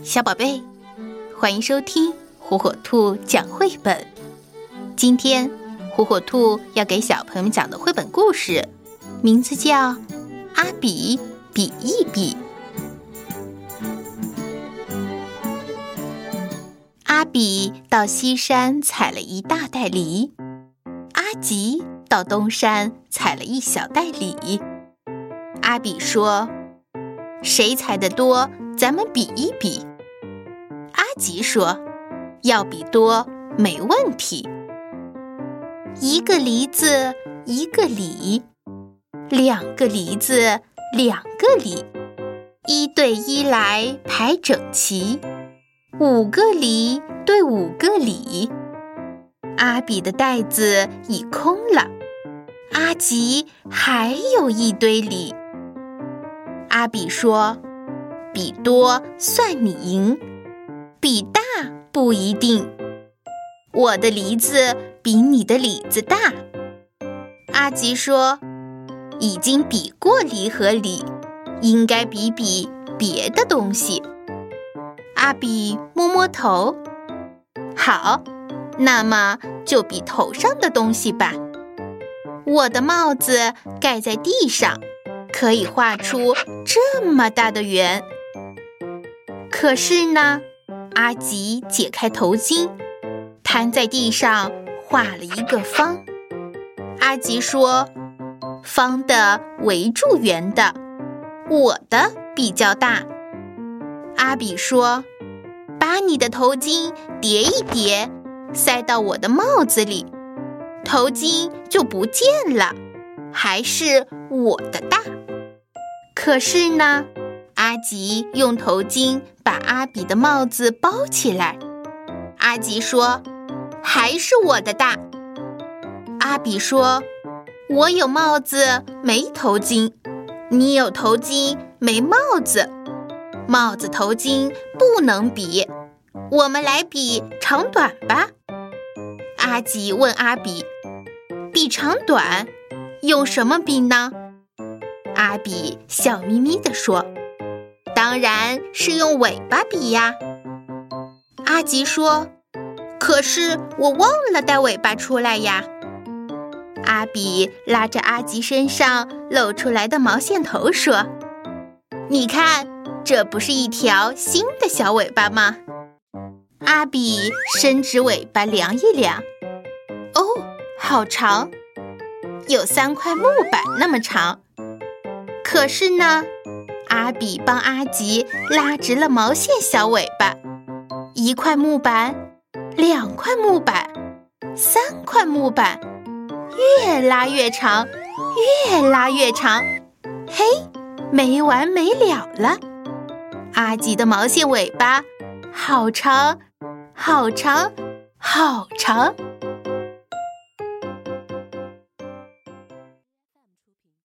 小宝贝，欢迎收听火火兔讲绘本。今天，火火兔要给小朋友们讲的绘本故事，名字叫《阿比比一比》。阿比到西山采了一大袋梨，阿吉到东山采了一小袋李。阿比说：“谁采的多？”咱们比一比，阿吉说：“要比多没问题。”一个梨子一个梨，两个梨子两个梨，一对一来排整齐。五个梨对五个梨，阿比的袋子已空了，阿吉还有一堆梨。阿比说。比多算你赢，比大不一定。我的梨子比你的李子大。阿吉说：“已经比过梨和李，应该比比别的东西。”阿比摸摸头，好，那么就比头上的东西吧。我的帽子盖在地上，可以画出这么大的圆。可是呢，阿吉解开头巾，摊在地上画了一个方。阿吉说：“方的围住圆的，我的比较大。”阿比说：“把你的头巾叠一叠，塞到我的帽子里，头巾就不见了，还是我的大。”可是呢？阿吉用头巾把阿比的帽子包起来。阿吉说：“还是我的大。”阿比说：“我有帽子没头巾，你有头巾没帽子，帽子头巾不能比，我们来比长短吧。”阿吉问阿比：“比长短，用什么比呢？”阿比笑眯眯地说。当然是用尾巴比呀，阿吉说。可是我忘了带尾巴出来呀。阿比拉着阿吉身上露出来的毛线头说：“你看，这不是一条新的小尾巴吗？”阿比伸直尾巴量一量，哦，好长，有三块木板那么长。可是呢？阿比帮阿吉拉直了毛线小尾巴，一块木板，两块木板，三块木板，越拉越长，越拉越长，嘿，没完没了了！阿吉的毛线尾巴好长，好长，好长。